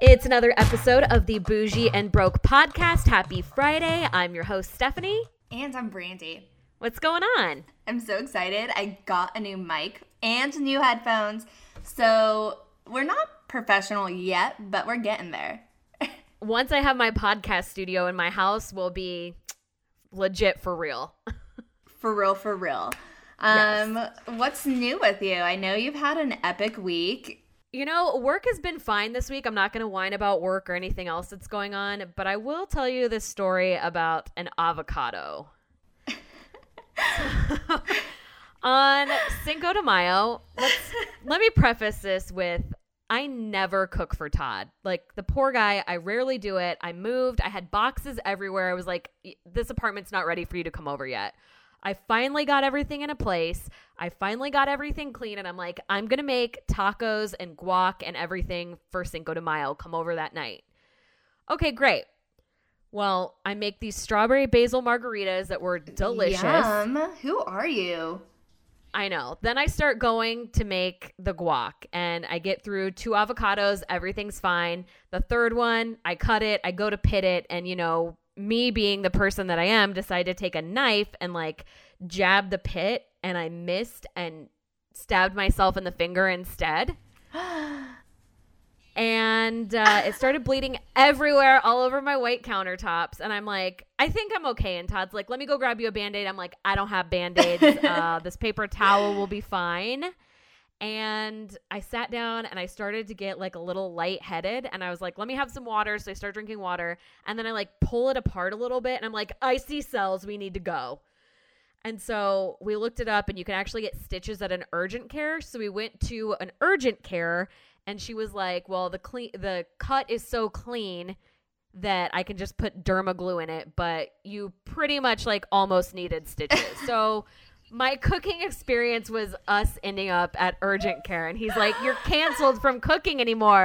It's another episode of the Bougie and Broke podcast. Happy Friday. I'm your host, Stephanie. And I'm Brandy. What's going on? I'm so excited. I got a new mic and new headphones. So we're not professional yet, but we're getting there. Once I have my podcast studio in my house, we'll be legit for real. for real, for real. Um, yes. what's new with you? I know you've had an epic week. You know, work has been fine this week. I'm not going to whine about work or anything else that's going on, but I will tell you this story about an avocado. on Cinco de Mayo, let me preface this with I never cook for Todd. Like the poor guy, I rarely do it. I moved, I had boxes everywhere. I was like, this apartment's not ready for you to come over yet. I finally got everything in a place. I finally got everything clean, and I'm like, I'm gonna make tacos and guac and everything for Cinco de Mayo. Come over that night. Okay, great. Well, I make these strawberry basil margaritas that were delicious. Yum. Who are you? I know. Then I start going to make the guac and I get through two avocados, everything's fine. The third one, I cut it, I go to pit it, and you know, me being the person that I am, decided to take a knife and like jab the pit and I missed and stabbed myself in the finger instead. and uh, it started bleeding everywhere, all over my white countertops. And I'm like, I think I'm okay. And Todd's like, let me go grab you a band aid. I'm like, I don't have band aids. Uh, this paper towel will be fine. And I sat down and I started to get like a little lightheaded. And I was like, let me have some water. So I start drinking water. And then I like pull it apart a little bit. And I'm like, I see cells. We need to go. And so we looked it up and you can actually get stitches at an urgent care. So we went to an urgent care and she was like, "Well, the clean the cut is so clean that I can just put derma glue in it, but you pretty much like almost needed stitches." so my cooking experience was us ending up at urgent care and he's like you're canceled from cooking anymore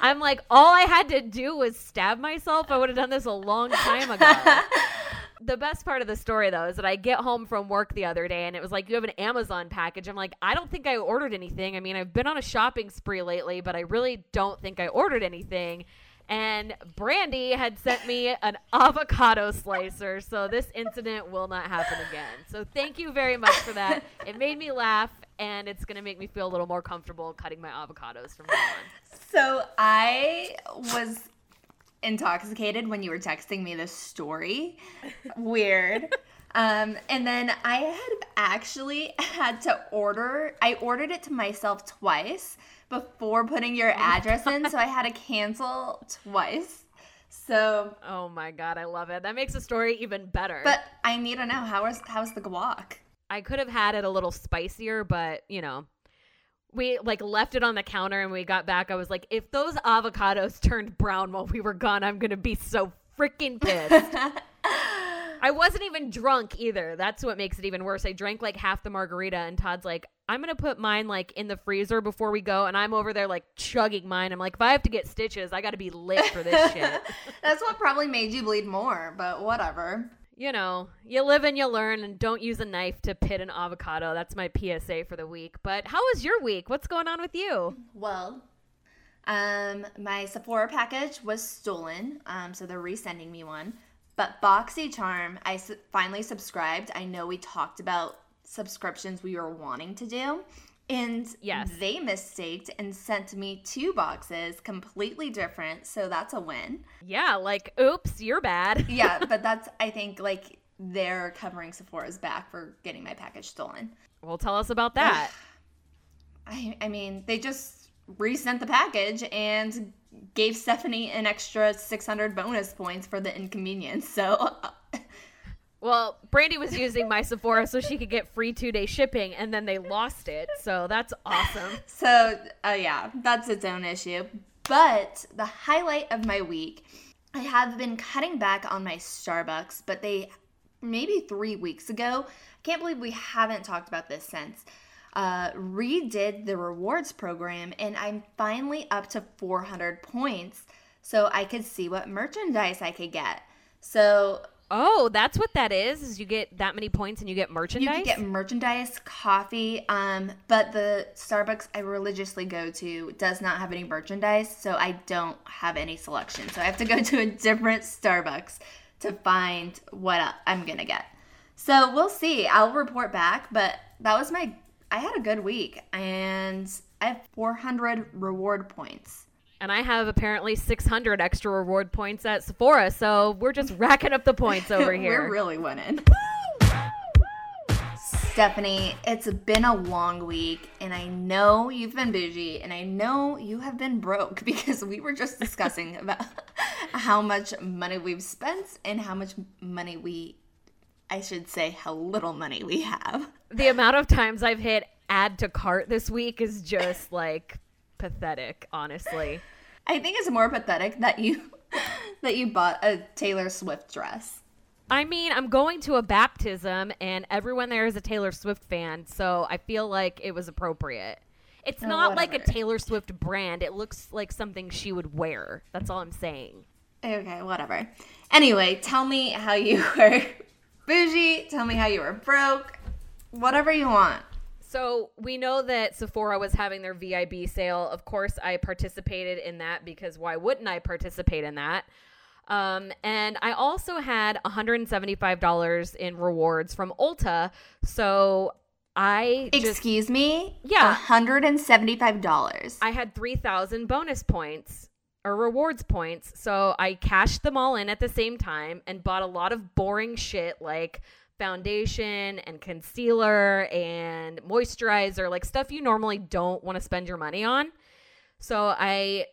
i'm like all i had to do was stab myself i would have done this a long time ago the best part of the story though is that I get home from work the other day and it was like you have an Amazon package. I'm like, I don't think I ordered anything. I mean, I've been on a shopping spree lately, but I really don't think I ordered anything. And Brandy had sent me an avocado slicer, so this incident will not happen again. So thank you very much for that. It made me laugh and it's to make me feel a little more comfortable cutting my avocados from now on. So I was intoxicated when you were texting me this story. Weird. Um, and then I had actually had to order, I ordered it to myself twice before putting your oh address in. So I had to cancel twice. So Oh my god, I love it. That makes the story even better. But I need to know how was how's the guac? I could have had it a little spicier, but you know, we like left it on the counter and we got back. I was like, if those avocados turned brown while we were gone, I'm gonna be so freaking pissed. I wasn't even drunk either. That's what makes it even worse. I drank like half the margarita, and Todd's like, I'm gonna put mine like in the freezer before we go, and I'm over there like chugging mine. I'm like, if I have to get stitches, I got to be lit for this shit. That's what probably made you bleed more, but whatever you know, you live and you learn and don't use a knife to pit an avocado. That's my PSA for the week. But how was your week? What's going on with you? Well, um, my Sephora package was stolen, um, so they're resending me one. But BoxyCharm, I su- finally subscribed. I know we talked about subscriptions we were wanting to do. And yes. they mistaked and sent me two boxes completely different. So that's a win. Yeah, like, oops, you're bad. yeah, but that's, I think, like, they're covering Sephora's back for getting my package stolen. Well, tell us about that. I, I mean, they just resent the package and gave Stephanie an extra 600 bonus points for the inconvenience. So Well, Brandy was using my Sephora so she could get free two day shipping, and then they lost it. So that's awesome. So, uh, yeah, that's its own issue. But the highlight of my week, I have been cutting back on my Starbucks, but they maybe three weeks ago, I can't believe we haven't talked about this since, uh, redid the rewards program, and I'm finally up to 400 points so I could see what merchandise I could get. So Oh, that's what that is. Is you get that many points and you get merchandise. You can get merchandise, coffee, um, but the Starbucks I religiously go to does not have any merchandise, so I don't have any selection. So I have to go to a different Starbucks to find what I'm gonna get. So we'll see. I'll report back, but that was my. I had a good week, and I have 400 reward points. And I have apparently 600 extra reward points at Sephora, so we're just racking up the points over here. We're really winning. Stephanie, it's been a long week, and I know you've been bougie, and I know you have been broke because we were just discussing about how much money we've spent and how much money we, I should say, how little money we have. the amount of times I've hit add to cart this week is just like pathetic, honestly. I think it's more pathetic that you that you bought a Taylor Swift dress. I mean, I'm going to a baptism and everyone there is a Taylor Swift fan, so I feel like it was appropriate. It's Oh, not like a. Taylor Swift brand. It looks like something she would wear. That's all I'm saying. Okay, whatever. Anyway, tell me how you were bougie. Tell me how you were broke. Whatever you want. So we know that Sephora was having their VIB sale. Of course, I participated in that because why wouldn't I participate in that? Um, and I also had $175 in rewards from Ulta. So I just Excuse me? Yeah. $175. I had 3,000 bonus points or rewards points. So I cashed them all in at the same time and bought a lot of boring shit like foundation and concealer and moisturizer, like stuff you normally don't want to spend your money on. So I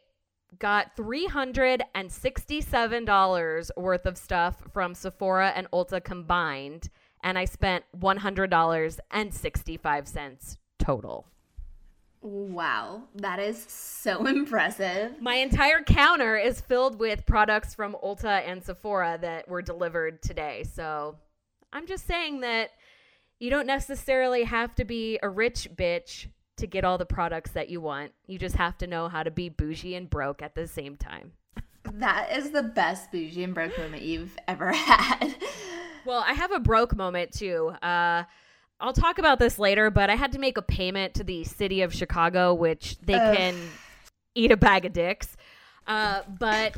got $367 worth of stuff from Sephora and Ulta combined, and I spent $100.65 total. Wow, that is so impressive. My entire counter is filled with products from Ulta and Sephora that were delivered today. So I'm just saying that you don't necessarily have to be a rich bitch to get all the products that you want. You just have to know how to be bougie and broke at the same time. That is the best bougie and broke moment you've ever had. Well, I have a broke moment too. Uh, I'll talk about this later, but I had to make a payment to the city of Chicago, which they Ugh. can eat a bag of dicks. Uh, but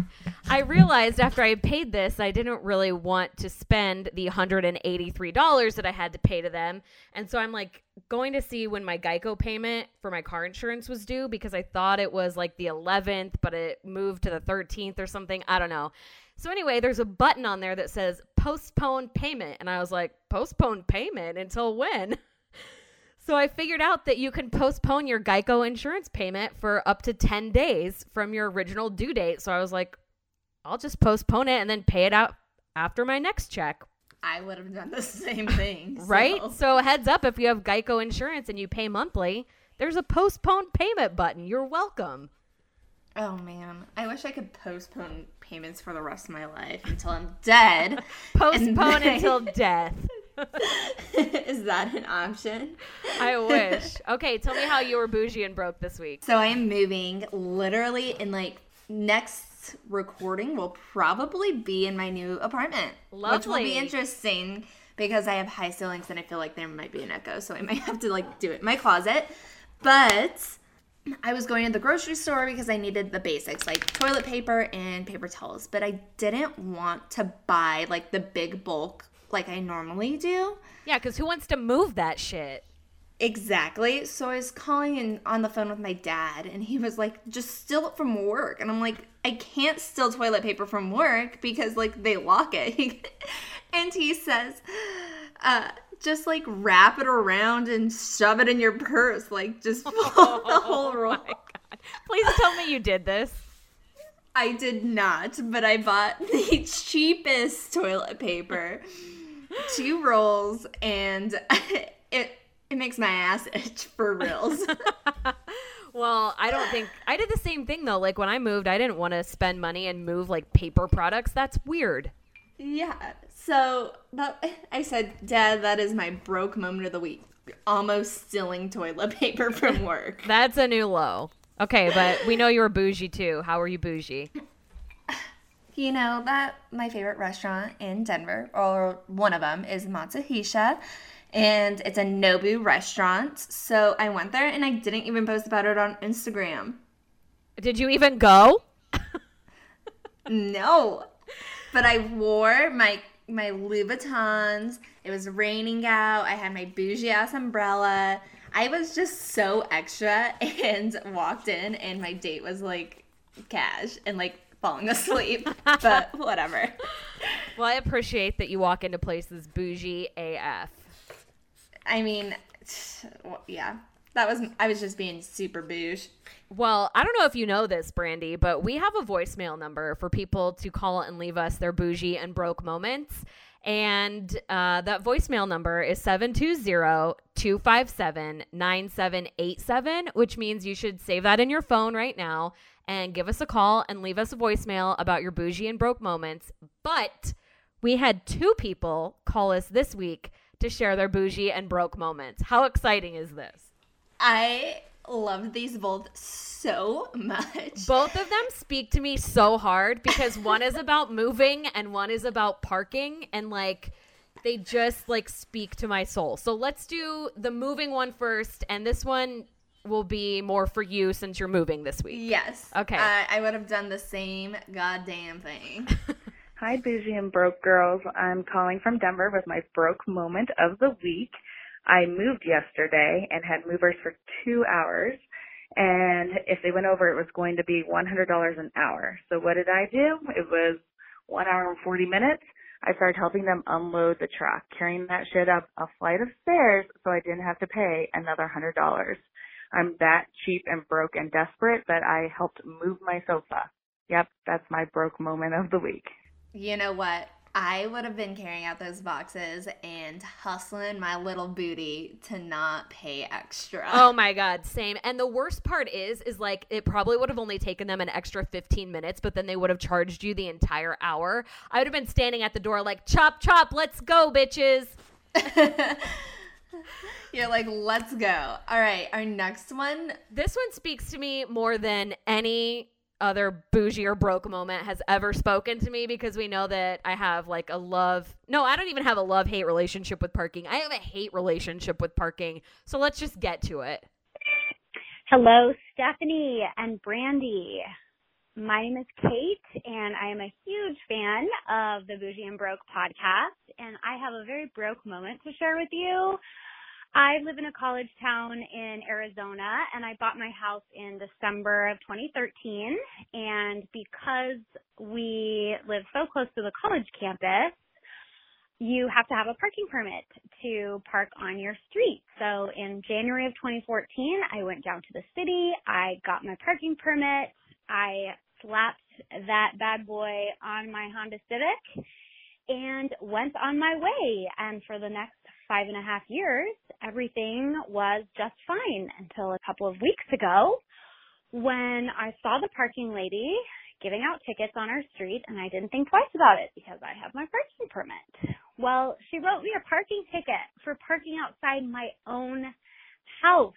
I realized after I paid this, I didn't really want to spend the $183 that I had to pay to them. And so I'm like going to see when my Geico payment for my car insurance was due because I thought it was like the 11th, but it moved to the 13th or something. I don't know. So anyway, there's a button on there that says postpone payment. And I was like, postpone payment until when? So I figured out that you can postpone your Geico insurance payment for up to 10 days from your original due date. So I was like, I'll just postpone it and then pay it out after my next check. I would have done the same thing. so- Right? So heads up if you have Geico insurance and you pay monthly, there's a postpone payment button. You're welcome. Oh man, I wish I could postpone payments for the rest of my life until I'm dead. Postpone then- until death. is that an option? I wish. Okay, tell me how you were bougie and broke this week. So I am moving literally in like next recording will probably be in my new apartment. Which will be interesting because I have high ceilings and I feel like there might be an echo, so I might have to like do it in my closet. But I was going to the grocery store because I needed the basics like toilet paper and paper towels, but I didn't want to buy like the big bulk like I normally do. Yeah, because who wants to move that shit? Exactly. So I was calling in on the phone with my dad, and he was like, "Just steal it from work." And I'm like, "I can't steal toilet paper from work because like they lock it." and he says, uh, "Just like wrap it around and shove it in your purse, like just pull the whole roll." Oh my God. Please tell me you did this. I did not, but I bought the cheapest toilet paper, two rolls, and it it makes my ass itch for reals. Well, I don't think I did the same thing though. Like when I moved, I didn't want to spend money and move like paper products. That's weird. Yeah. So that I said, Dad, that is my broke moment of the week. Almost stealing toilet paper from work. That's a new low. Okay, but we know you were bougie too. How are you bougie? you know that my favorite restaurant in Denver, or one of them, is Matsuhisa. And it's a Nobu restaurant. So I went there and I didn't even post about it on Instagram. Did you even go? no. But I wore my my Louis Louboutins. It was raining out. I had my bougie ass umbrella. I was just so extra and walked in and my date was like cash and like falling asleep. but whatever. Well, I appreciate that you walk into places bougie AF. I mean, yeah. That was I was just being super bouge. Well, I don't know if you know this, Brandy, but we have a voicemail number for people to call and leave us their bougie and broke moments. And uh, that voicemail number is 720-257-9787, which means you should save that in your phone right now and give us a call and leave us a voicemail about your bougie and broke moments. But we had two people call us this week to share their bougie and broke moments. How exciting is this? I love these both so much. Both of them speak to me so hard because one is about moving and one is about parking and like they just like speak to my soul. So let's do the moving one first and this one will be more for you since you're moving this week. Yes. Okay. Uh, I would have done the same goddamn thing. Hi, Bougie and Broke Girls. I'm calling from Denver with my broke moment of the week. I moved yesterday and had movers for two hours. And if they went over, it was going to be $100 an hour. So what did I do? It was one hour and 40 minutes. I started helping them unload the truck, carrying that shit up a flight of stairs so I didn't have to pay another $100. I'm that cheap and broke and desperate that I helped move my sofa. Yep, that's my broke moment of the week. You know what? I would have been carrying out those boxes and hustling my little booty to not pay extra. Oh my god, same. And the worst part is is like it probably would have only taken them an extra 15 minutes, but then they would have charged you the entire hour. I would have been standing at the door like, "Chop chop, let's go, bitches." You're like, "Let's go." All right, our next one. This one speaks to me more than any other bougie or broke moment has ever spoken to me because we know that I have like a love. No, I don't even have a love hate relationship with parking. I have a hate relationship with parking. So let's just get to it. Hello, Stephanie and Brandy. My name is Kate, and I am a huge fan of the Bougie and Broke podcast. And I have a very broke moment to share with you. I live in a college town in Arizona and I bought my house in December of 2013. And because we live so close to the college campus, you have to have a parking permit to park on your street. So in January of 2014, I went down to the city. I got my parking permit. I slapped that bad boy on my Honda Civic and went on my way. And for the next five and a half years, everything was just fine until a couple of weeks ago when I saw the parking lady giving out tickets on our street and I didn't think twice about it because I have my parking permit. Well, she wrote me a parking ticket for parking outside my own house.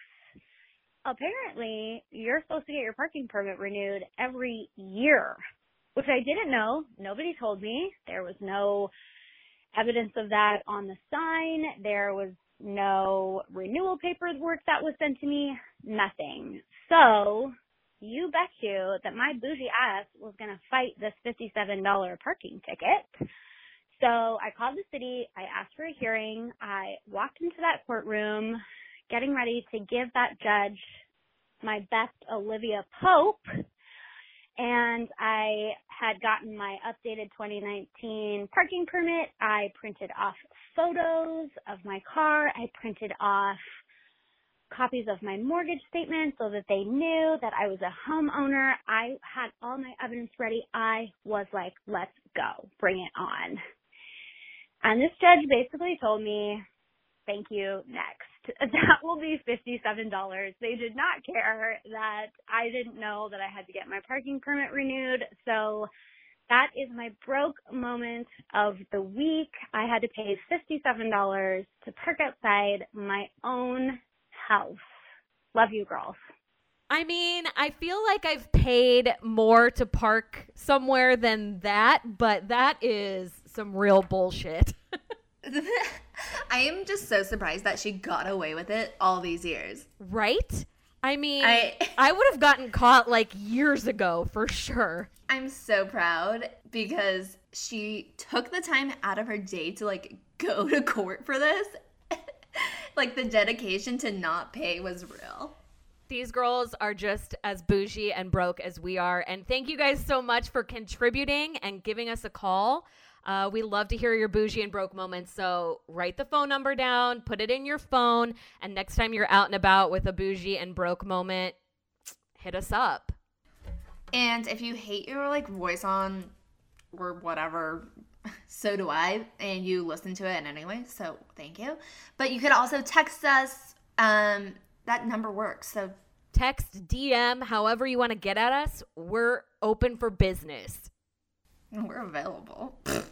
Apparently, you're supposed to get your parking permit renewed every year, which I didn't know. Nobody told me. There was no evidence of that on the sign. There was no renewal paperwork that was sent to me, nothing. So you bet you that my bougie ass was going to fight this $57 parking ticket. So I called the city. I asked for a hearing. I walked into that courtroom getting ready to give that judge my best Olivia Pope and I had gotten my updated 2019 parking permit. I printed off photos of my car. I printed off copies of my mortgage statement so that they knew that I was a homeowner. I had all my evidence ready. I was like, let's go. Bring it on. And this judge basically told me, thank you, next. That will be $57. They did not care that I didn't know that I had to get my parking permit renewed. So that is my broke moment of the week. I had to pay $57 to park outside my own house. Love you, girls. I mean, I feel like I've paid more to park somewhere than that, but that is some real bullshit. I am just so surprised that she got away with it all these years. right? I mean, I- I, would have gotten caught like years ago for sure. I'm so proud because she took the time out of her day to like go to court for this. like the dedication to not pay was real. These girls are just as bougie and broke as we are. And thank you guys so much for contributing and giving us a call. Uh, we love to hear your bougie and broke moments. So write the phone number down, put it in your phone, and next time you're out and about with a bougie and broke moment, hit us up. And if you hate your like voice on or whatever, so do I, and you listen to it anyway, so thank you. But you could also text us. Um, that number works. So Text, DM, however you want to get at us. We're open for business. we're available.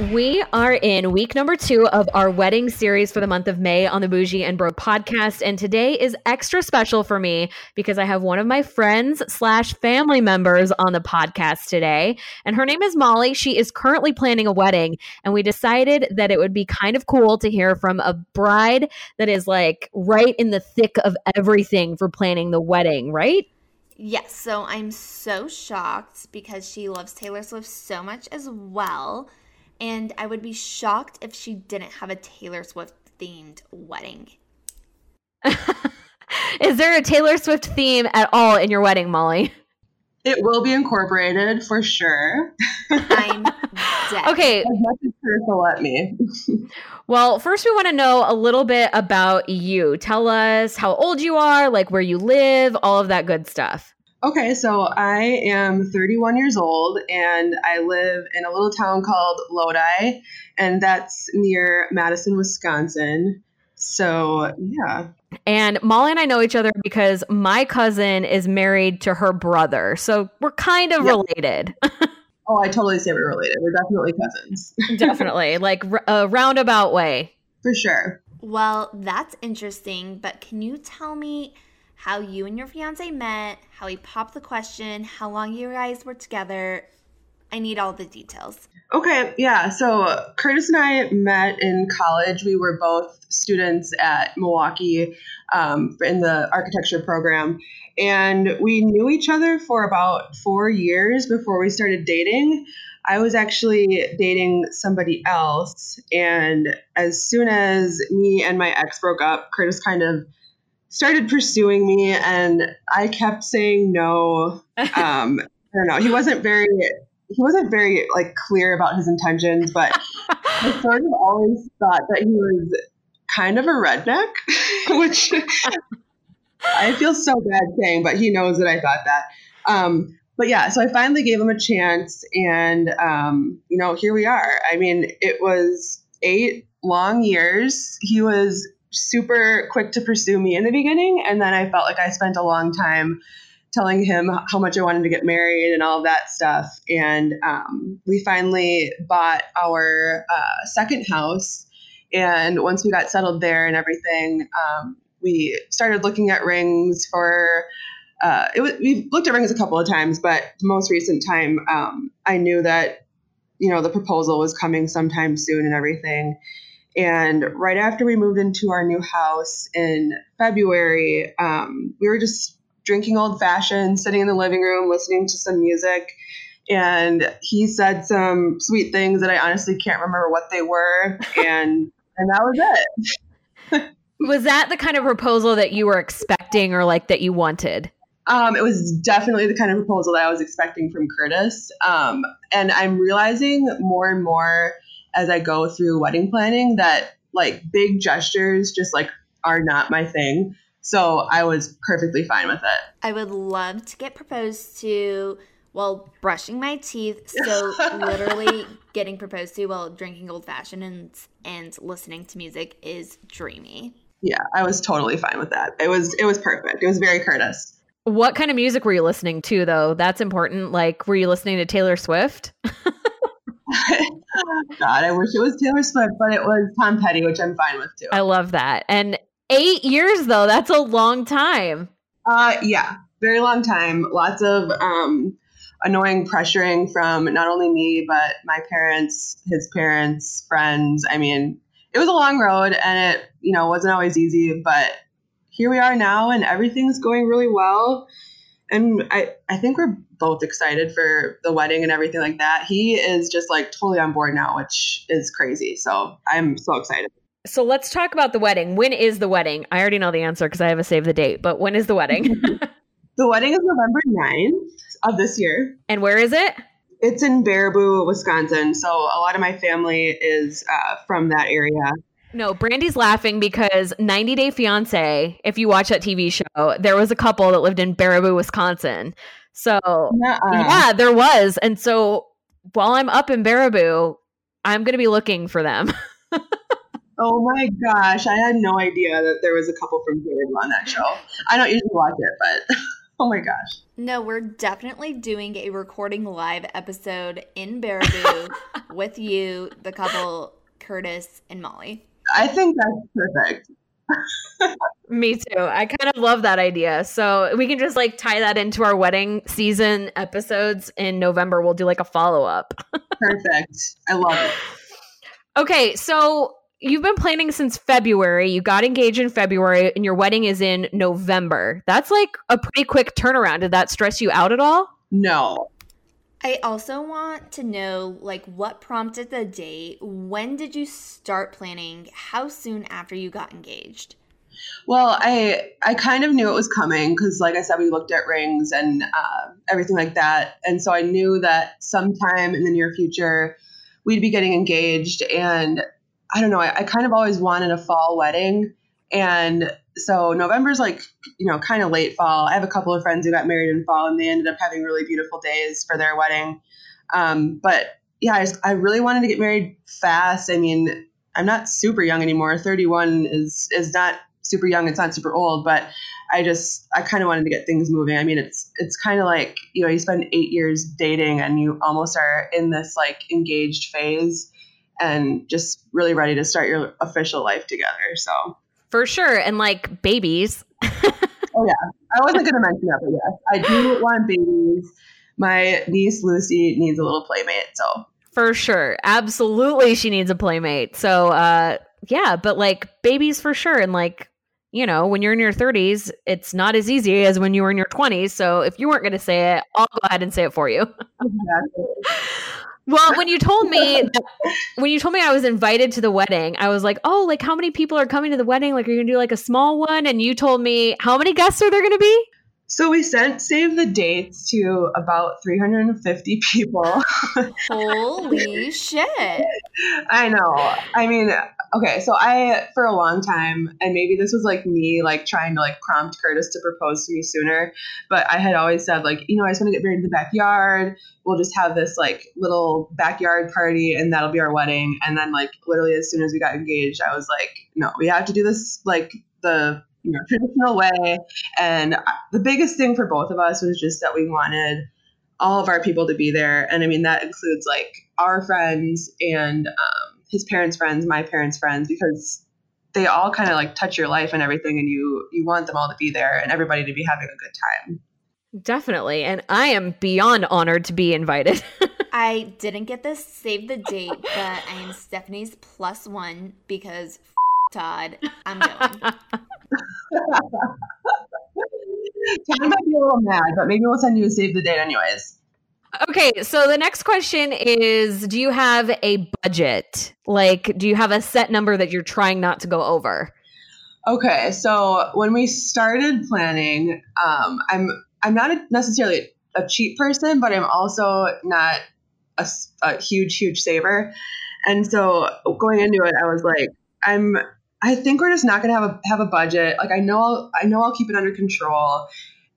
We are in week number two of our wedding series for the month of May on the Bougie and Broke podcast. And today is extra special for me because I have one of my friends slash family members on the podcast today. And her name is Molly. She is currently planning a wedding. And we decided that it would be kind of cool to hear from a bride that is like right in the thick of everything for planning the wedding, right? Yes, so I'm so shocked because she loves Taylor Swift so much as well. And I would be shocked if she didn't have a Taylor Swift themed wedding. is there a Taylor Swift theme at all in your wedding, Molly? It will be incorporated for sure. I'm dead. Okay, As much as Chris let me. Well, first, we want to know a little bit about you. Tell us how old you are, like where you live, all of that good stuff. Okay, so I am 31 years old and I live in a little town called Lodi, and that's near Madison, Wisconsin. So, yeah. And Molly and I know each other because my cousin is married to her brother. So we're kind of Yep. related. Oh, I totally say we're related. We're definitely cousins. Definitely, like a roundabout way. for sure. Well, that's interesting, but can you tell me how you and your fiance met, how he popped the question, how long you guys were together? I need all the details. Okay, yeah. So Curtis and I met in college. We were both students at Milwaukee um, in the architecture program. And we knew each other for about four years before we started dating. I was actually dating somebody else. And as soon as me and my ex broke up, Curtis kind of started pursuing me. And I kept saying no. Um, I don't know. He wasn't very he wasn't very like clear about his intentions, but I sort of always thought that he was kind of a redneck, which I feel so bad saying, but he knows that I thought that. Um, but yeah, so I finally gave him a chance, and um, you know, here we are. I mean, it was eight long years. He was super quick to pursue me in the beginning, and then I felt like I spent a long time telling him how much I wanted to get married and all of that stuff. And um, we finally bought our uh, second house. And once we got settled there and everything, um, we started looking at rings for. Uh, was, we've looked at rings a couple of times, but the most recent time, um, I knew that you know the proposal was coming sometime soon and everything. And right after we moved into our new house in February, um, we were just drinking old fashioned, sitting in the living room, listening to some music. And he said some sweet things that I honestly can't remember what they were. And and that was it. Was that the kind of proposal that you were expecting or like that you wanted? Um, it was definitely the kind of proposal that I was expecting from Curtis. Um, and I'm realizing more and more as I go through wedding planning that like big gestures just like are not my thing. So I was perfectly fine with it. I would love to get proposed to while brushing my teeth. So literally getting proposed to while drinking old fashioned and and listening to music is dreamy. Yeah, I was totally fine with that. It was it was perfect. It was very Curtis. What kind of music were you listening to, though? That's important. Like, were you listening to Taylor Swift? God, I wish it was Taylor Swift, but it was Tom Petty, which I'm fine with too. I love that. And Eight years though, that's a long time. Uh, yeah, very long time. Lots of um, annoying pressuring from not only me but my parents, his parents, friends. I mean, it was a long road, and it you know wasn't always easy, but here we are now, and everything's going really well. And I, I think we're both excited for the wedding and everything like that. He is just like totally on board now, which is crazy. So I'm so excited. So let's talk about the wedding. When is the wedding? I already know the answer because I have a save the date, but when is the wedding? the wedding is November 9th of this year. And where is it? It's in Baraboo, Wisconsin. So a lot of my family is uh, from that area. No, Brandy's laughing because 90 Day Fiance, if you watch that TV show, there was a couple that lived in Baraboo, Wisconsin. So, Nuh-uh. yeah, there was. And so while I'm up in Baraboo, I'm going to be looking for them. oh my gosh. I had no idea that there was a couple from Baraboo on that show. I don't usually watch it, but oh my gosh. No, we're definitely doing a recording live episode in Baraboo with you, the couple, Curtis and Molly. I think that's perfect. Me too. I kind of love that idea. So we can just like tie that into our wedding season episodes in November. We'll do like a follow up. Perfect. I love it. Okay, so you've been planning since February. You got engaged in February and your wedding is in November. That's like a pretty quick turnaround. Did that stress you out at all? No. I also want to know like what prompted the date? When did you start planning? How soon after you got engaged? Well, I I kind of knew it was coming because, like I said, we looked at rings and uh, everything like that, and so I knew that sometime in the near future we'd be getting engaged. And I don't know, I, I kind of always wanted a fall wedding, and so November's like, you know, kind of late fall. I have a couple of friends who got married in fall and they ended up having really beautiful days for their wedding. Um, but yeah, I, just, I really wanted to get married fast. I mean, I'm not super young anymore. 31 is is not super young. It's not super old, but I just I kind of wanted to get things moving. I mean, it's it's kind of like you know you spend eight years dating and you almost are in this like engaged phase and just really ready to start your official life together. So for sure. And like babies. oh, yeah. I wasn't going to mention that, but yes, I do want babies. My niece Lucy needs a little playmate. So, for sure. Absolutely. She needs a playmate. So, uh, yeah, but like babies for sure. And like, you know, when you're in your 30s, it's not as easy as when you were in your 20s. So if you weren't going to say it, I'll go ahead and say it for you. Exactly. Well, when you told me when you told me I was invited to the wedding, I was like, "Oh, like how many people are coming to the wedding? Like are you going to do like a small one?" And you told me how many guests are there going to be? So we sent save the dates to about 350 people. Holy shit. I know. I mean, okay, so I for a long time and maybe this was like me like trying to like prompt Curtis to propose to me sooner, but I had always said like, you know, I just want to get married in the backyard. We'll just have this like little backyard party and that'll be our wedding. And then like literally as soon as we got engaged, I was like, no, we have to do this like the you know traditional way. And the biggest thing for both of us was just that we wanted all of our people to be there, and I mean that includes like our friends and um, his parents' friends, my parents' friends, because they all kind of like touch your life and everything, and you you want them all to be there and everybody to be having a good time. Definitely. And I am beyond honored to be invited. I didn't get this save the date, but I am Stephanie's plus one because f- Todd, I'm going. Todd might be a little mad, but maybe we'll send you a save the date anyways. Okay, so the next question is Do you have a budget? Like, do you have a set number that you're trying not to go over? Okay, so when we started planning, um, I'm I'm not necessarily a cheap person, but I'm also not a, a huge huge saver. And so going into it, I was like, I'm I think we're just not to have a have a budget. Like I know I'll, I know I'll keep it under control.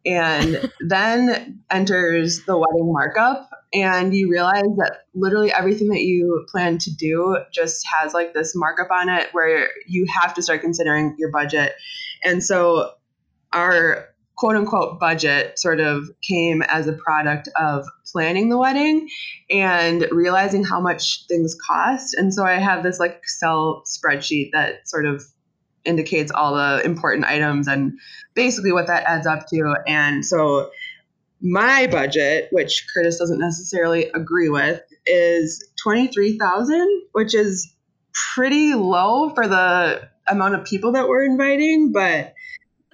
And then enters the wedding markup and you realize that literally everything that you plan to do just has like this markup on it where you have to start considering your budget. And so our quote unquote budget sort of came as a product of planning the wedding and realizing how much things cost. And so I have this like Excel spreadsheet that sort of indicates all the important items and basically what that adds up to. And so my budget, which Curtis doesn't necessarily agree with, is 23,000, which is pretty low for the amount of people that we're inviting, but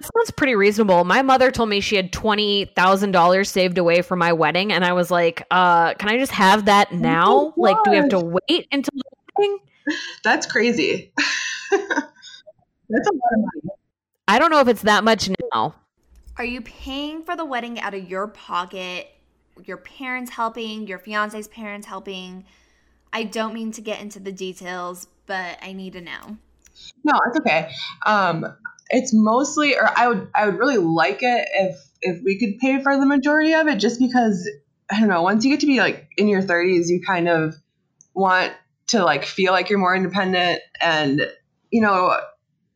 sounds pretty reasonable. My mother told me she had twenty thousand dollars saved away for my wedding, and I was like, uh, "Can I just have that now? Oh like, do we have to wait until the wedding?" That's crazy. That's a lot of money. I don't know if it's that much now. Are you paying for the wedding out of your pocket? Your parents helping? Your fiance's parents helping? I don't mean to get into the details, but I need to know. No, it's okay. Um, it's mostly, or I would, I would really like it if if we could pay for the majority of it, just because I don't know. Once you get to be like in your 30s, you kind of want to like feel like you're more independent, and you know,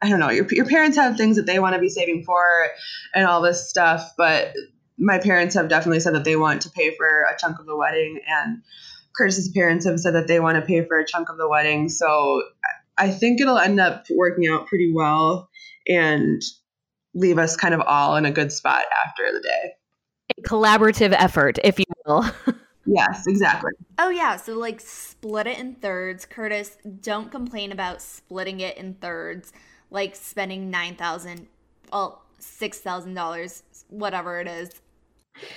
I don't know. Your your parents have things that they want to be saving for, and all this stuff, but my parents have definitely said that they want to pay for a chunk of the wedding, and Curtis's parents have said that they want to pay for a chunk of the wedding. So I think it'll end up working out pretty well and leave us kind of all in a good spot after the day. A collaborative effort, if you will. yes, exactly. Oh, yeah. So, like, split it in thirds. Curtis, don't complain about splitting it in thirds, like spending 9000 well, $6,000, whatever it is.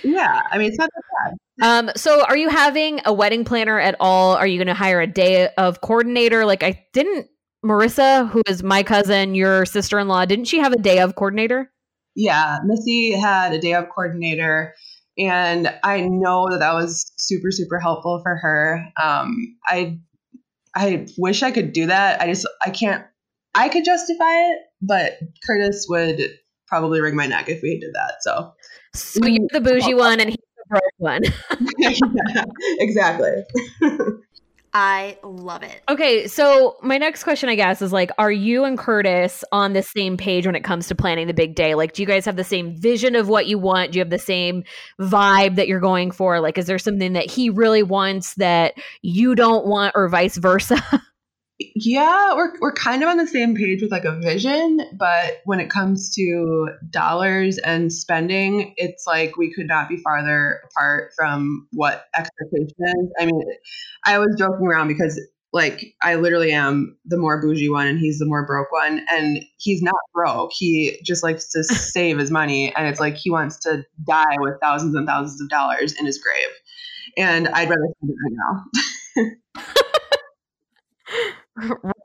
Yeah, I mean, it's not that bad. Um, so are you having a wedding planner at all? Are you going to hire a day of coordinator? Like I didn't Marissa, who is my cousin, your sister-in-law, didn't she have a day of coordinator? Yeah, Missy had a day of coordinator and I know that that was super super helpful for her. Um, I I wish I could do that. I just I can't I could justify it, but Curtis would probably wring my neck if we did that. So, so you're the bougie one and he's the broke one. yeah, exactly. I love it. Okay, so my next question, I guess, is like, are you and Curtis on the same page when it comes to planning the big day? Like, do you guys have the same vision of what you want? Do you have the same vibe that you're going for? Like, is there something that he really wants that you don't want, or vice versa? Yeah, we're we're kind of on the same page with like a vision, but when it comes to dollars and spending, it's like we could not be farther apart from what expectation is. I mean, I was joking around because like I literally am the more bougie one and he's the more broke one and he's not broke. He just likes to save his money and it's like he wants to die with thousands and thousands of dollars in his grave. And I'd rather spend it right now.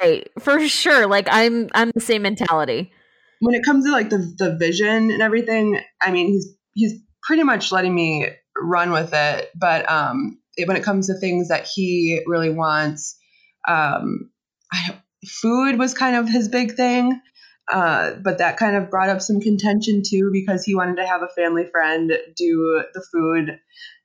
right for sure like i'm i'm the same mentality. When it comes to like the the vision and everything i mean he's he's pretty much letting me run with it but um it, when it comes to things that he really wants um I, food was kind of his big thing uh, but that kind of brought up some contention too because he wanted to have a family friend do the food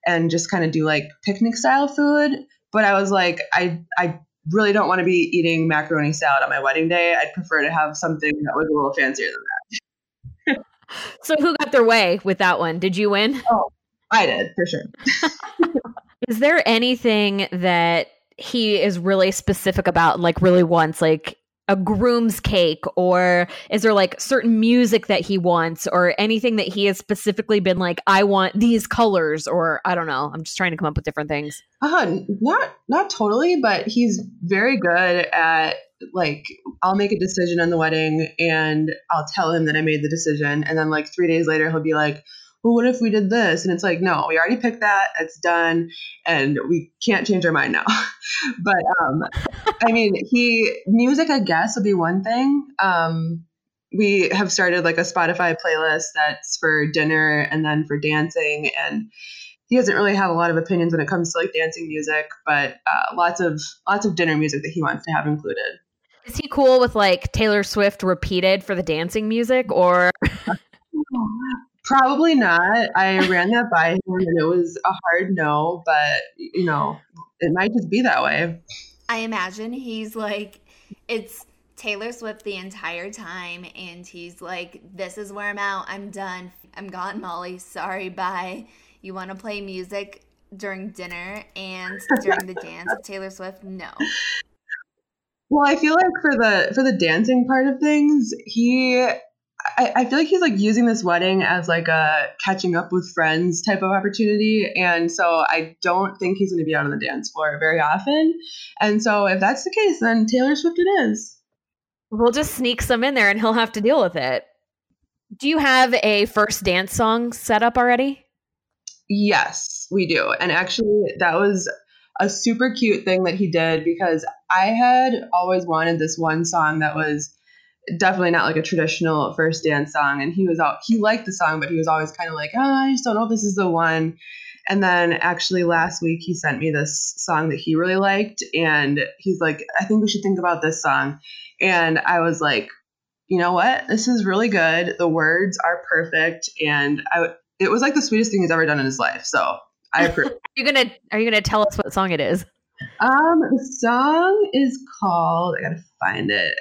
and just kind of do like picnic style food but i was like i i really don't want to be eating macaroni salad on my wedding day. I'd prefer to have something that was a little fancier than that. so who got their way with that one? Did you win? Oh, I did for sure. is there anything that he is really specific about, like really wants, like a groom's cake or is there like certain music that he wants or anything that he has specifically been like i want these colors or i don't know i'm just trying to come up with different things uh not not totally but he's very good at like i'll make a decision on the wedding and i'll tell him that i made the decision and then like three days later he'll be like well, what if we did this? And it's like, no, we already picked that. It's done. And we can't change our mind now. but um, I mean, he, music, I guess, would be one thing. Um, we have started like a Spotify playlist that's for dinner and then for dancing. And he doesn't really have a lot of opinions when it comes to like dancing music, but uh, lots of lots of dinner music that he wants to have included. Is he cool with like Taylor Swift repeated for the dancing music or? Probably not. I ran that by him and it was a hard no, but you know, it might just be that way. I imagine he's like, it's Taylor Swift the entire time, and he's like, This is where I'm out. I'm done. I'm gone, Molly. Sorry, bye. You want to play music during dinner and during the dance of Taylor Swift? No. Well, I feel like for the for the dancing part of things, he I, I feel like he's like using this wedding as like a catching up with friends type of opportunity. And so I don't think he's gonna be out on the dance floor very often. And so if that's the case, then Taylor Swift it is. We'll just sneak some in there and he'll have to deal with it. Do you have a first dance song set up already? Yes, we do. And actually, that was a super cute thing that he did because I had always wanted this one song that was definitely not like a traditional first dance song. And he was out, he liked the song, but he was always kind of like, oh, I just don't know if this is the one. And then actually last week he sent me this song that he really liked. And he's like, I think we should think about this song. And I was like, you know what? This is really good. The words are perfect. And I, it was like the sweetest thing he's ever done in his life. So I approve. are you gonna Are you gonna tell us what song it is? Um, the song is called. I gotta find it.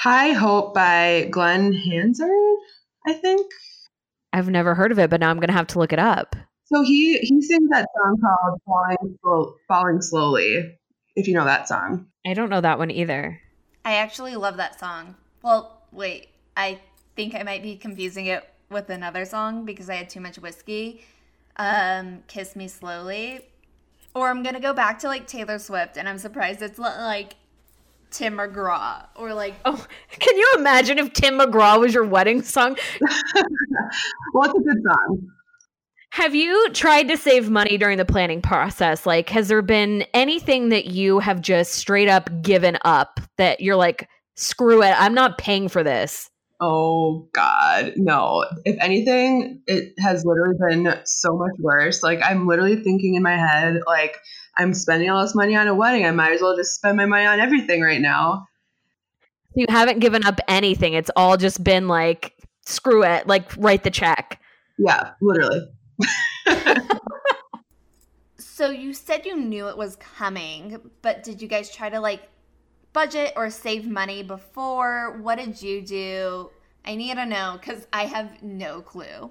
High Hope by Glen Hansard. I think. I've never heard of it, but now I'm gonna have to look it up. So he he sings that song called "Falling Slow, Falling Slowly." If you know that song. I don't know that one either. I actually love that song. Well, wait, I think I might be confusing it with another song because I had too much whiskey. Um, Kiss Me Slowly. Or I'm gonna go back to like Taylor Swift, and I'm surprised it's like Tim McGraw or like. Oh, can you imagine if Tim McGraw was your wedding song? well, it's a good song. Have you tried to save money during the planning process? Like, has there been anything that you have just straight up given up that you're like, screw it, I'm not paying for this? Oh God, no. If anything, it has literally been so much worse. Like I'm literally thinking in my head, like I'm spending all this money on a wedding. I might as well just spend my money on everything right now. You haven't given up anything. It's all just been like, screw it, like write the check. Yeah, literally. so you said you knew it was coming, but did you guys try to like budget or save money before? What did you do? I need to know because I have no clue.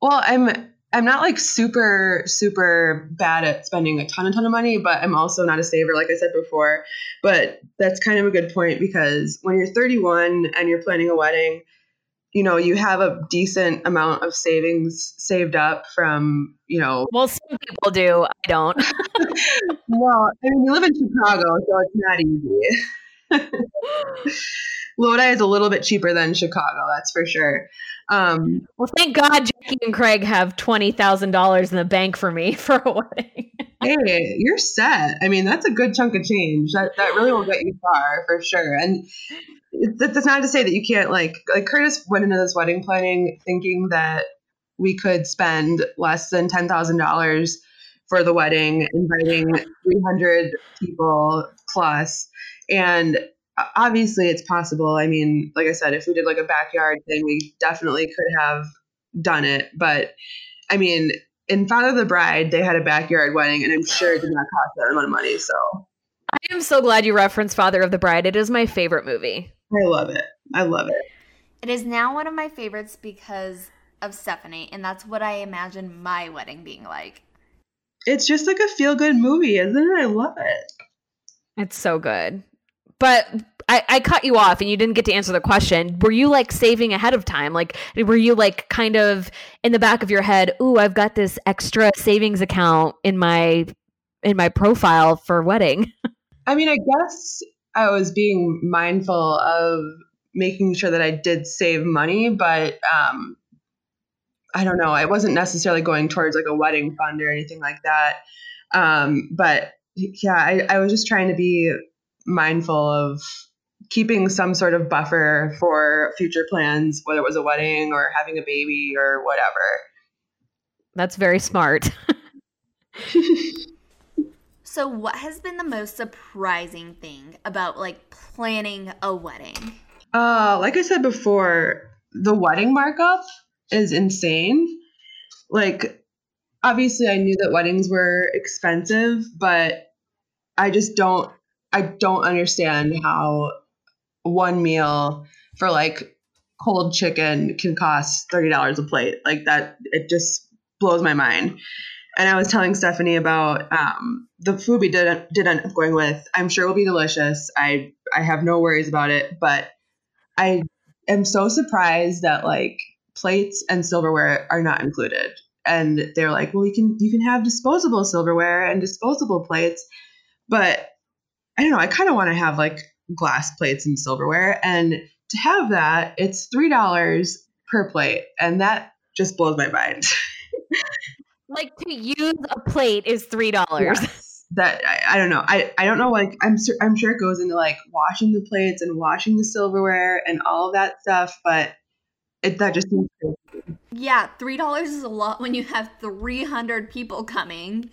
Well, I'm I'm not like super super bad at spending a ton a ton of money, but I'm also not a saver like I said before. But that's kind of a good point because when you're 31 and you're planning a wedding, you know, you have a decent amount of savings saved up from, you know. Well, some people do. I don't. well, I mean, you live in Chicago, so it's not easy. Lodi is a little bit cheaper than Chicago, that's for sure. Um, well, thank God Jackie and Craig have twenty thousand dollars in the bank for me for a wedding. hey, you're set. I mean, that's a good chunk of change. That that really will get you far for sure. And that's not to say that you can't like like Curtis went into this wedding planning thinking that we could spend less than ten thousand dollars for the wedding, inviting three hundred people plus, and uh, obviously it's possible. I mean, like I said, if we did like a backyard thing, we definitely could have done it. But I mean, in Father of the Bride, they had a backyard wedding, and I'm sure it did not cost that amount of money. So I am so glad you referenced Father of the Bride. It is my favorite movie. I love it. I love it. It is now one of my favorites because of Stephanie, and that's what I imagine my wedding being like. It's just like a feel good movie, isn't it? I love it. It's so good. But I, I cut you off and you didn't get to answer the question. Were you like saving ahead of time? Like, were you like kind of in the back of your head, ooh, I've got this extra savings account in my in my profile for wedding? I mean, I guess I was being mindful of making sure that I did save money, but um, I don't know. I wasn't necessarily going towards like a wedding fund or anything like that. Um, but yeah, I, I was just trying to be mindful of keeping some sort of buffer for future plans, whether it was a wedding or having a baby or whatever. That's very smart. So, what has been the most surprising thing about like planning a wedding? Uh, like I said before, the wedding markup is insane. Like, obviously, I knew that weddings were expensive, but I just don't, I don't understand how one meal for like cold chicken can cost thirty dollars a plate. Like that, it just blows my mind. And I was telling Stephanie about um, the food we did did end up going with. I'm sure it will be delicious. I I have no worries about it, but I am so surprised that like plates and silverware are not included. And they're like, well, you can you can have disposable silverware and disposable plates, but I don't know. I kind of want to have like glass plates and silverware, and to have that, it's three dollars per plate, and that just blows my mind. like to use a plate is three dollars. Yes. That I, I, don't know. I, I don't know. Like I'm I'm sure it goes into like washing the plates and washing the silverware and all of that stuff, but it that just seems crazy. Yeah, three dollars is a lot when you have three hundred people coming.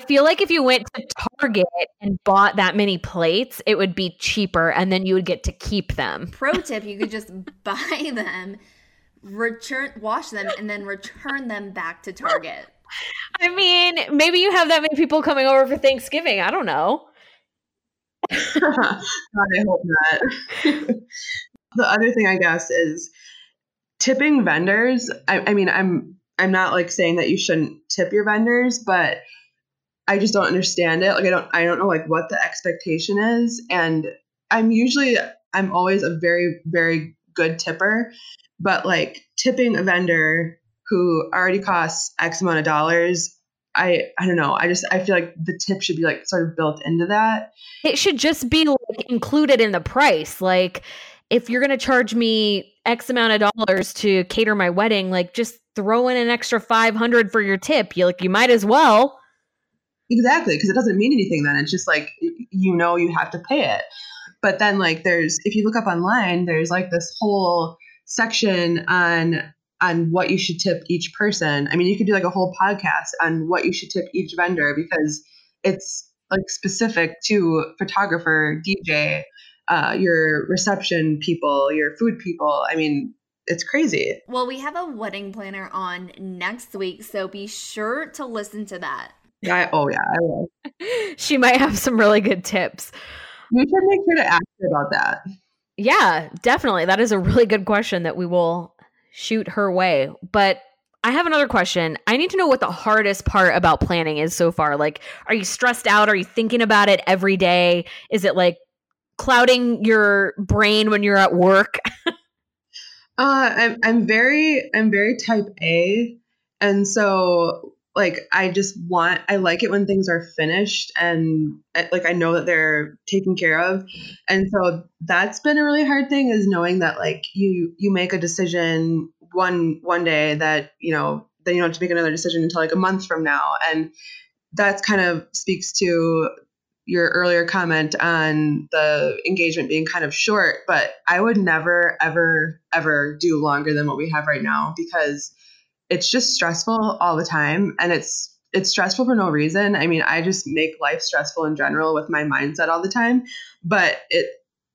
I feel like if you went to Target and bought that many plates, it would be cheaper and then you would get to keep them. Pro tip, you could just buy them, return wash them and then return them back to Target. I mean, maybe you have that many people coming over for Thanksgiving. I don't know. God, I hope not. the other thing I guess is tipping vendors. I, I mean, I'm I'm not like saying that you shouldn't tip your vendors, but I just don't understand it. Like I don't I don't know like what the expectation is. And I'm usually I'm always a very, very good tipper. But like tipping a vendor who already costs X amount of dollars, I I don't know. I just I feel like the tip should be like sort of built into that. It should just be like included in the price. Like if you're going to charge me X amount of dollars to cater my wedding, like just throw in an extra 500 for your tip. You like you might as well. Exactly, because it doesn't mean anything then. It's just like you know you have to pay it. But then like there's if you look up online, there's like this whole section on on what you should tip each person. I mean, you could do like a whole podcast on what you should tip each vendor because it's like specific to photographer, DJ, uh, your reception people, your food people. I mean, it's crazy. Well, we have a wedding planner on next week, so be sure to listen to that. Yeah. Oh, yeah. I will. she might have some really good tips. We should make sure to ask her about that. Yeah, definitely. That is a really good question that we will shoot her way. But I have another question. I need to know what the hardest part about planning is so far. Like, are you stressed out? Are you thinking about it every day? Is it like clouding your brain when you're at work? uh, I'm I'm very I'm very type A, and so like I just want I like it when things are finished and eh, like I know that they're taken care of. And so that's been a really hard thing is knowing that like you you make a decision one one day that, you know, then you don't have to make another decision until like a month from now. And that's kind of speaks to your earlier comment on the engagement being kind of short, but I would never, ever, ever do longer than what we have right now because it's just stressful all the time and it's it's stressful for no reason. I mean, I just make life stressful in general with my mindset all the time, but it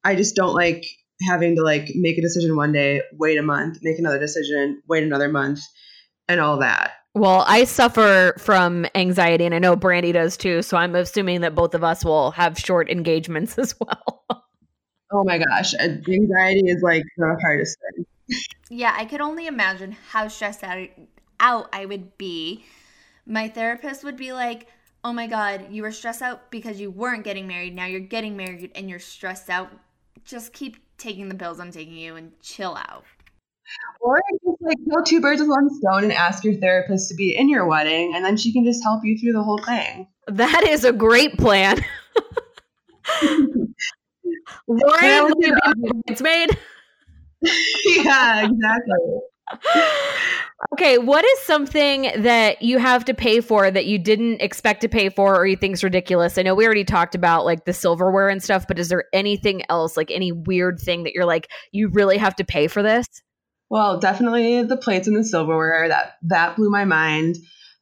I just don't like having to like make a decision one day, wait a month, make another decision, wait another month and all that. Well, I suffer from anxiety, and I know Brandy does too. So I'm assuming that both of us will have short engagements as well. oh my gosh, anxiety is like the hardest thing. Yeah, I could only imagine how stressed out I would be. My therapist would be like, "Oh my god, you were stressed out because you weren't getting married. Now you're getting married and you're stressed out. Just keep taking the pills I'm taking you and chill out." Or just like kill two birds with one stone and ask your therapist to be in your wedding, and then she can just help you through the whole thing. That is a great plan. Lauren, it's made. yeah, exactly. okay, what is something that you have to pay for that you didn't expect to pay for or you think's ridiculous? I know we already talked about like the silverware and stuff, but is there anything else, like any weird thing that you're like, you really have to pay for this? Well, definitely the plates and the silverware that that blew my mind.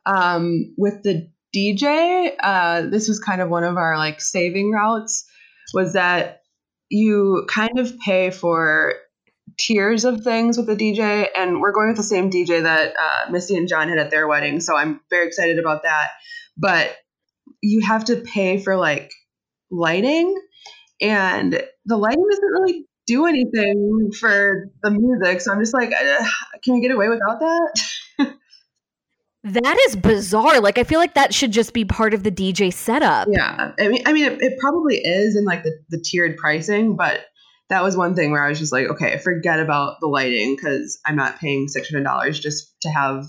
Um, with the DJ, uh, this was kind of one of our like saving routes. Was that you kind of pay for tiers of things with the DJ, and we're going with the same DJ that uh, Missy and John had at their wedding, so I'm very excited about that. But you have to pay for like lighting, and the lighting doesn't really do anything for the music. So I'm just like, uh, can we get away without that? That is bizarre. Like I feel like that should just be part of the DJ setup. Yeah. I mean I mean it, it probably is in like the, the tiered pricing, but that was one thing where I was just like, okay, forget about the lighting because I'm not paying six hundred dollars just to have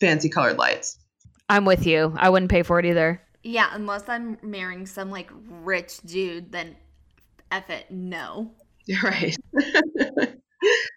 fancy colored lights. I'm with you. I wouldn't pay for it either. Yeah, unless I'm marrying some like rich dude, then F it, no. You're Right.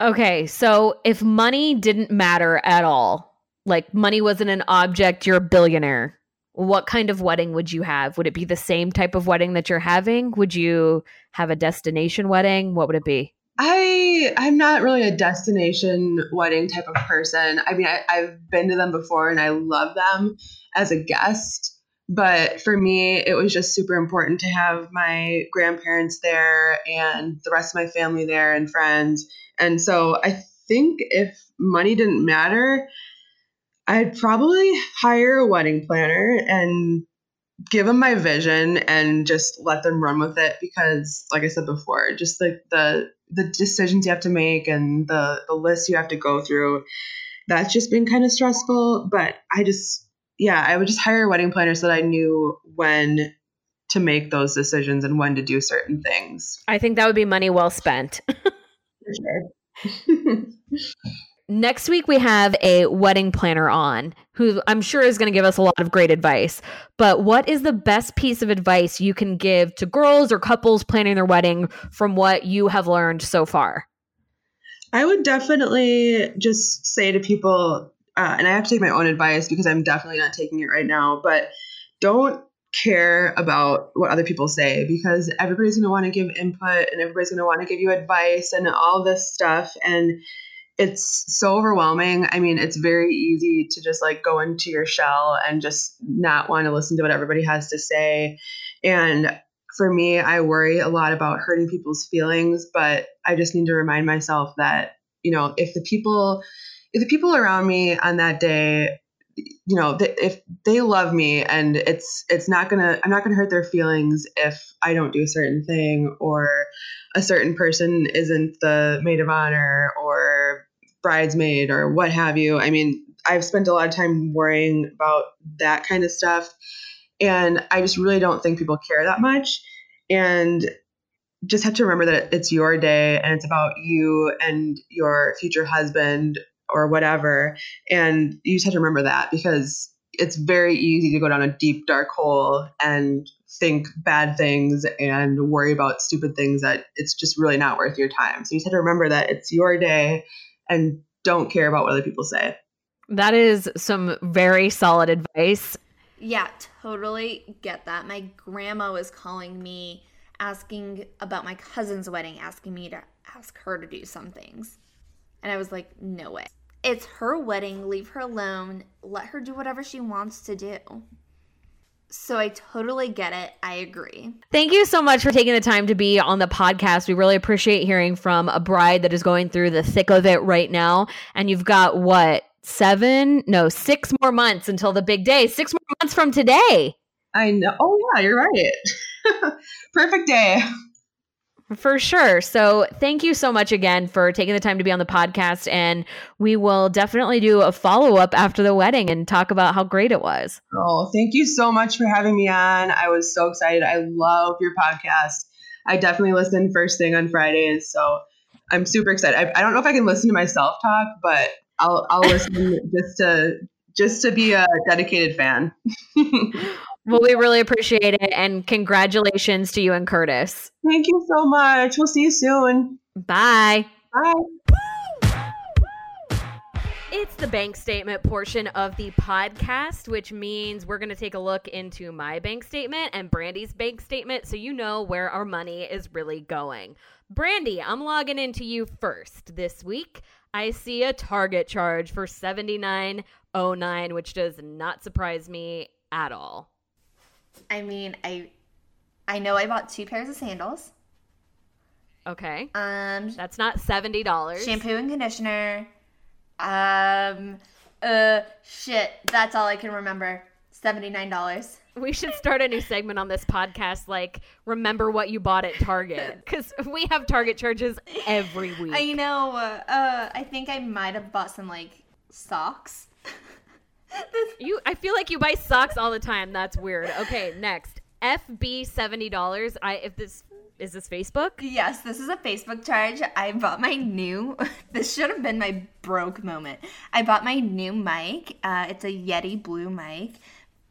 Okay, so if money didn't matter at all, like money wasn't an object, you're a billionaire. What kind of wedding would you have? Would it be the same type of wedding that you're having? Would you have a destination wedding? What would it be? I I'm not really a destination wedding type of person. I mean, I, I've been to them before and I love them as a guest. But for me, it was just super important to have my grandparents there and the rest of my family there and friends. And so I think if money didn't matter, I'd probably hire a wedding planner and give them my vision and just let them run with it because like I said before, just like the the decisions you have to make and the the lists you have to go through, that's just been kind of stressful, but I just yeah, I would just hire a wedding planner so that I knew when to make those decisions and when to do certain things. I think that would be money well spent. For sure. Next week, we have a wedding planner on who I'm sure is going to give us a lot of great advice. But what is the best piece of advice you can give to girls or couples planning their wedding from what you have learned so far? I would definitely just say to people, uh, and I have to take my own advice because I'm definitely not taking it right now, but don't care about what other people say because everybody's going to want to give input and everybody's going to want to give you advice and all this stuff. And it's so overwhelming. I mean, it's very easy to just like go into your shell and just not want to listen to what everybody has to say. And for me, I worry a lot about hurting people's feelings, but I just need to remind myself that, you know, if the people if the people around me on that day you know if they love me and it's it's not gonna i'm not gonna hurt their feelings if i don't do a certain thing or a certain person isn't the maid of honor or bridesmaid or what have you. I mean, I've spent a lot of time worrying about that kind of stuff. And I just really don't think people care that much. And just have to remember that it's your day and it's about you and your future husband or whatever. And you just have to remember that because it's very easy to go down a deep, dark hole and think bad things and worry about stupid things that it's just really not worth your time. So you just have to remember that it's your day and don't care about what other people say. That is some very solid advice. Yeah, totally get that. My grandma was calling me asking about my cousin's wedding, asking me to ask her to do some things. And I was like, no way. It's her wedding. Leave her alone. Let her do whatever she wants to do. So I totally get it. I agree. Thank you so much for taking the time to be on the podcast. We really appreciate hearing from a bride that is going through the thick of it right now. And you've got what, seven, no, six more months until the big day. Six more months from today. I know. Oh, yeah, you're right. Perfect day. For sure. So, thank you so much again for taking the time to be on the podcast. And we will definitely do a follow up after the wedding and talk about how great it was. Oh, thank you so much for having me on. I was so excited. I love your podcast. I definitely listen first thing on Fridays. So, I'm super excited. I, I don't know if I can listen to myself talk, but I'll, I'll listen just to just to be a dedicated fan. Well, we really appreciate it. And congratulations to you and Curtis. Thank you so much. We'll see you soon. Bye. Bye. It's the bank statement portion of the podcast, which means we're going to take a look into my bank statement and Brandy's bank statement so you know where our money is really going. Brandy, I'm logging into you first this week. I see a target charge for 7909, which does not surprise me at all. I mean, I I know I bought two pairs of sandals. Okay. Um That's not $70. shampoo and conditioner. Um uh shit, that's all I can remember. $79. We should start a new segment on this podcast like remember what you bought at Target cuz we have Target charges every week. I know uh, uh I think I might have bought some like socks. You, I feel like you buy socks all the time. That's weird. Okay, next. FB seventy dollars. I if this is this Facebook? Yes, this is a Facebook charge. I bought my new. This should have been my broke moment. I bought my new mic. Uh, it's a Yeti Blue mic.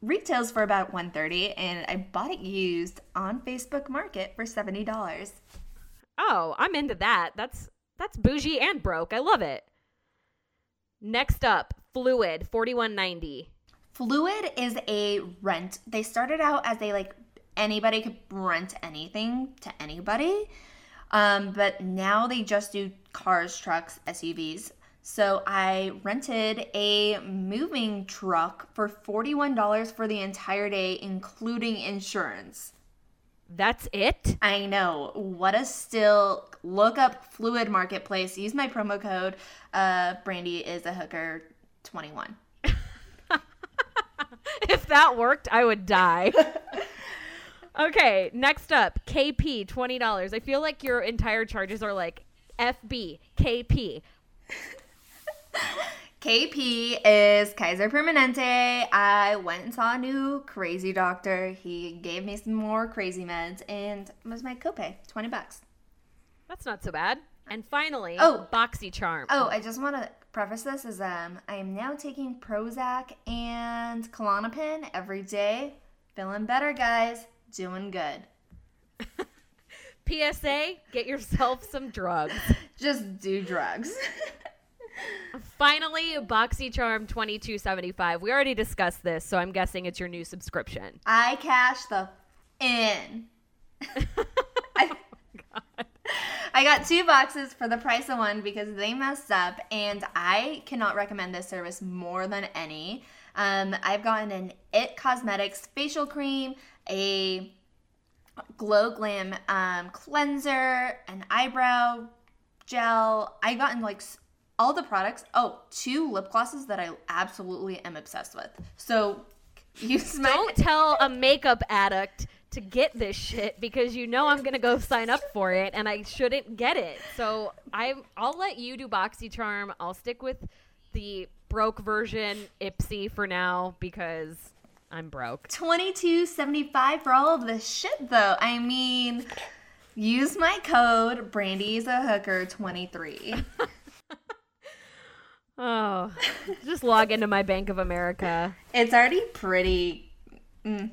Retails for about 130 and I bought it used on Facebook Market for $70. Oh, I'm into that. That's that's bougie and broke. I love it. Next up, Fluid forty one ninety. Fluid is a rent. They started out as they like anybody could rent anything to anybody. Um, but now they just do cars, trucks, SUVs. So I rented a moving truck for $41 for the entire day, including insurance. That's it? I know. What a still. Look up Fluid Marketplace. Use my promo code. Uh, Brandy is a hooker 21. if that worked, I would die. okay, next up, KP, $20. I feel like your entire charges are like FB, KP. KP is Kaiser Permanente. I went and saw a new crazy doctor. He gave me some more crazy meds and was my copay, 20 bucks. That's not so bad. And finally, Oh. Boxy Charm. Oh, I just want to preface this as um I am now taking Prozac and Klonopin every day. Feeling better, guys. Doing good. PSA, get yourself some drugs. Just do drugs. Finally, BoxyCharm 2275. We already discussed this, so I'm guessing it's your new subscription. I cash the in. I, I got two boxes for the price of one because they messed up, and I cannot recommend this service more than any. Um, I've gotten an It Cosmetics facial cream, a Glow Glam um, cleanser, an eyebrow gel. I gotten like all the products. Oh, two lip glosses that I absolutely am obsessed with. So you my Don't tell a makeup addict to get this shit because you know I'm gonna go sign up for it and I shouldn't get it. So I I'll let you do BoxyCharm. I'll stick with the broke version Ipsy for now because I'm broke. Twenty two seventy five for all of this shit though. I mean, use my code Brandy's a hooker twenty three. Oh, just log into my Bank of America. It's already pretty, mm,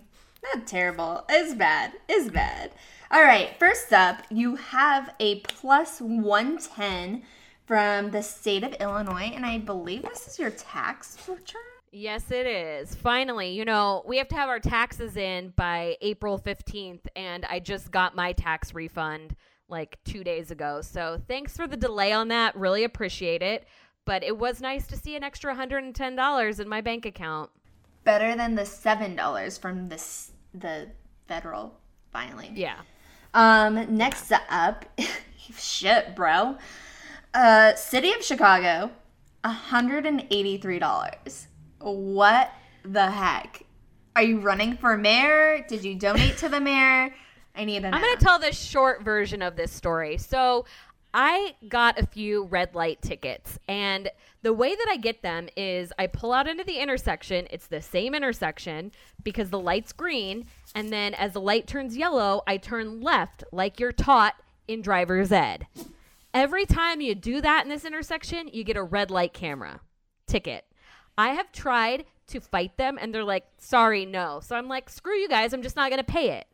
not terrible. It's bad. It's bad. All right. First up, you have a plus one ten from the state of Illinois, and I believe this is your tax return. Yes, it is. Finally, you know, we have to have our taxes in by April 15th, and I just got my tax refund like two days ago. So thanks for the delay on that. Really appreciate it. But it was nice to see an extra $110 in my bank account. Better than the seven dollars from the s- the federal filing. Yeah. Um, next up, shit, bro. Uh, City of Chicago, $183. What the heck? Are you running for mayor? Did you donate to the mayor? I need. I'm going to tell the short version of this story. So, I got a few red light tickets, and the way that I get them is I pull out into the intersection. It's the same intersection because the light's green, and then as the light turns yellow, I turn left like you're taught in driver's ed. Every time you do that in this intersection, you get a red light camera ticket. I have tried to fight them, and they're like, sorry, no. So I'm like, screw you guys, I'm just not to pay it.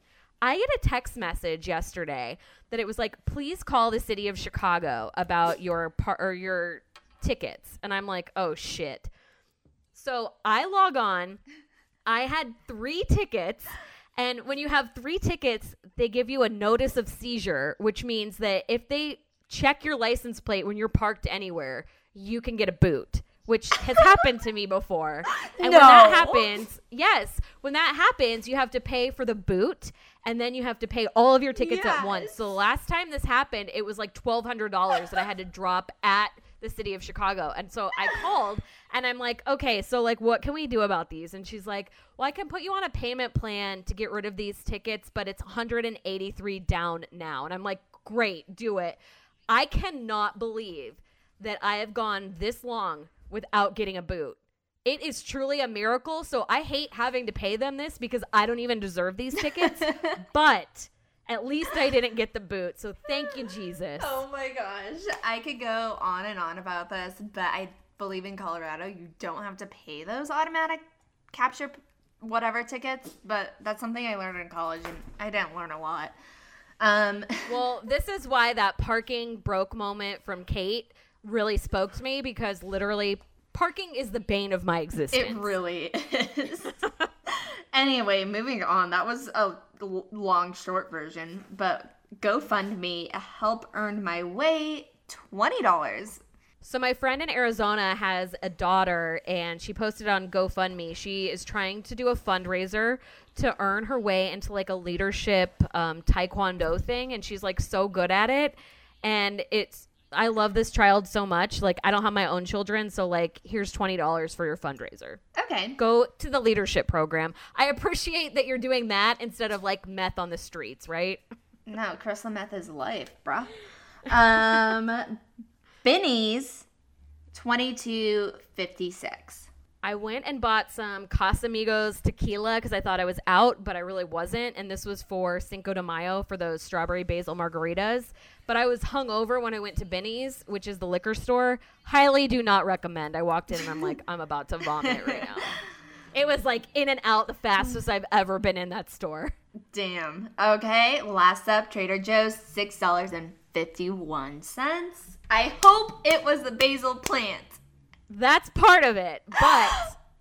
I get a text message yesterday that it was like, please call the city of Chicago about your par- or your tickets, and I'm like, oh shit. So I log on. I had three tickets, and when you have three tickets, they give you a notice of seizure, which means that if they check your license plate when you're parked anywhere, you can get a boot. Which has happened to me before. And when that happens, yes, when that happens, you have to pay for the boot and then you have to pay all of your tickets at once. So the last time this happened, it was like $1,200 that I had to drop at the city of Chicago. And so I called and I'm like, okay, so like, what can we do about these? And she's like, well, I can put you on a payment plan to get rid of these tickets, but it's 183 down now. And I'm like, great, do it. I cannot believe that I have gone this long without getting a boot. It is truly a miracle. So I hate having to pay them this because I don't even deserve these tickets. but at least I didn't get the boot. So thank you, Jesus. Oh my gosh. I could go on and on about this, but I believe in Colorado you don't have to pay those automatic capture whatever tickets, but that's something I learned in college and I didn't learn a lot. Um Well, this is why that parking broke moment from Kate really spoke to me because literally parking is the bane of my existence. it really is. anyway, moving on. That was a long short version, but GoFundMe help earned my way $20. So my friend in Arizona has a daughter and she posted on GoFundMe. She is trying to do a fundraiser to earn her way into like a leadership um, taekwondo thing and she's like so good at it and it's I love this child so much. Like I don't have my own children, so like here's $20 for your fundraiser. Okay. Go to the leadership program. I appreciate that you're doing that instead of like meth on the streets, right? No, crystal meth is life, bruh. Um, Benny's twenty two fifty six. I went and bought some Casamigos tequila because I thought I was out, but I really wasn't. And this was for Cinco de Mayo for those strawberry basil margaritas. But I was hungover when I went to Benny's, which is the liquor store. Highly do not recommend. I walked in and I'm like, I'm about to vomit right now. It was like in and out the fastest I've ever been in that store. Damn. Okay, last up, Trader Joe's six dollars and fifty one cents. I hope it was the basil plant. That's part of it. But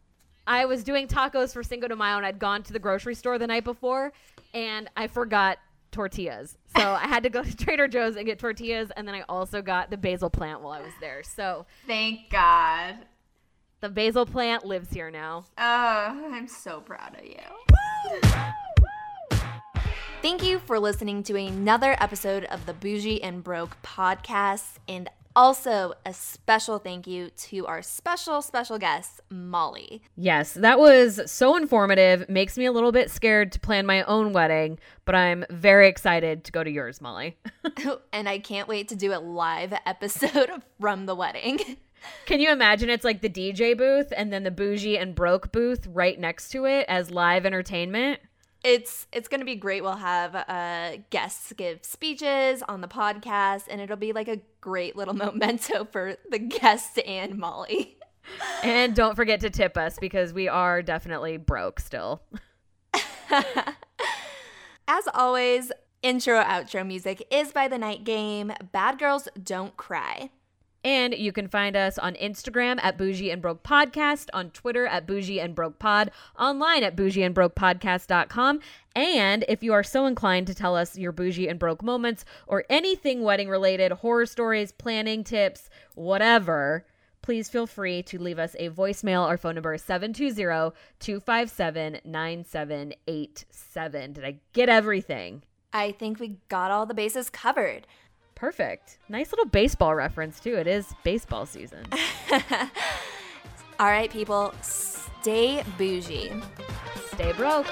I was doing tacos for Cinco de Mayo and I'd gone to the grocery store the night before and I forgot tortillas. So I had to go to Trader Joe's and get tortillas and then I also got the basil plant while I was there. So Thank God. the basil plant lives here now. Oh, I'm so proud of you. Thank you for listening to another episode of the Bougie and Broke podcast. And also a special thank you to our special, special guest, Molly. Yes, that was so informative. Makes me a little bit scared to plan my own wedding, but I'm very excited to go to yours, Molly. and I can't wait to do a live episode from the wedding. Can you imagine it's like the DJ booth and then the bougie and broke booth right next to it as live entertainment? It's it's gonna be great. We'll have uh, guests give speeches on the podcast, and it'll be like a great little memento for the guests and Molly. And don't forget to tip us because we are definitely broke still. As always, intro outro music is by the Night Game. Bad Girls Don't Cry. And you can find us on Instagram at Bougie and Broke Podcast, on Twitter at Bougie and Broke Pod, online at bougieandbrokepodcast.com. And if you are so inclined to tell us your bougie and broke moments or anything wedding related, horror stories, planning tips, whatever, please feel free to leave us a voicemail. Our phone number is 720 257 9787. Did I get everything? I think we got all the bases covered. Perfect. Nice little baseball reference, too. It is baseball season. All right, people, stay bougie. Stay broke.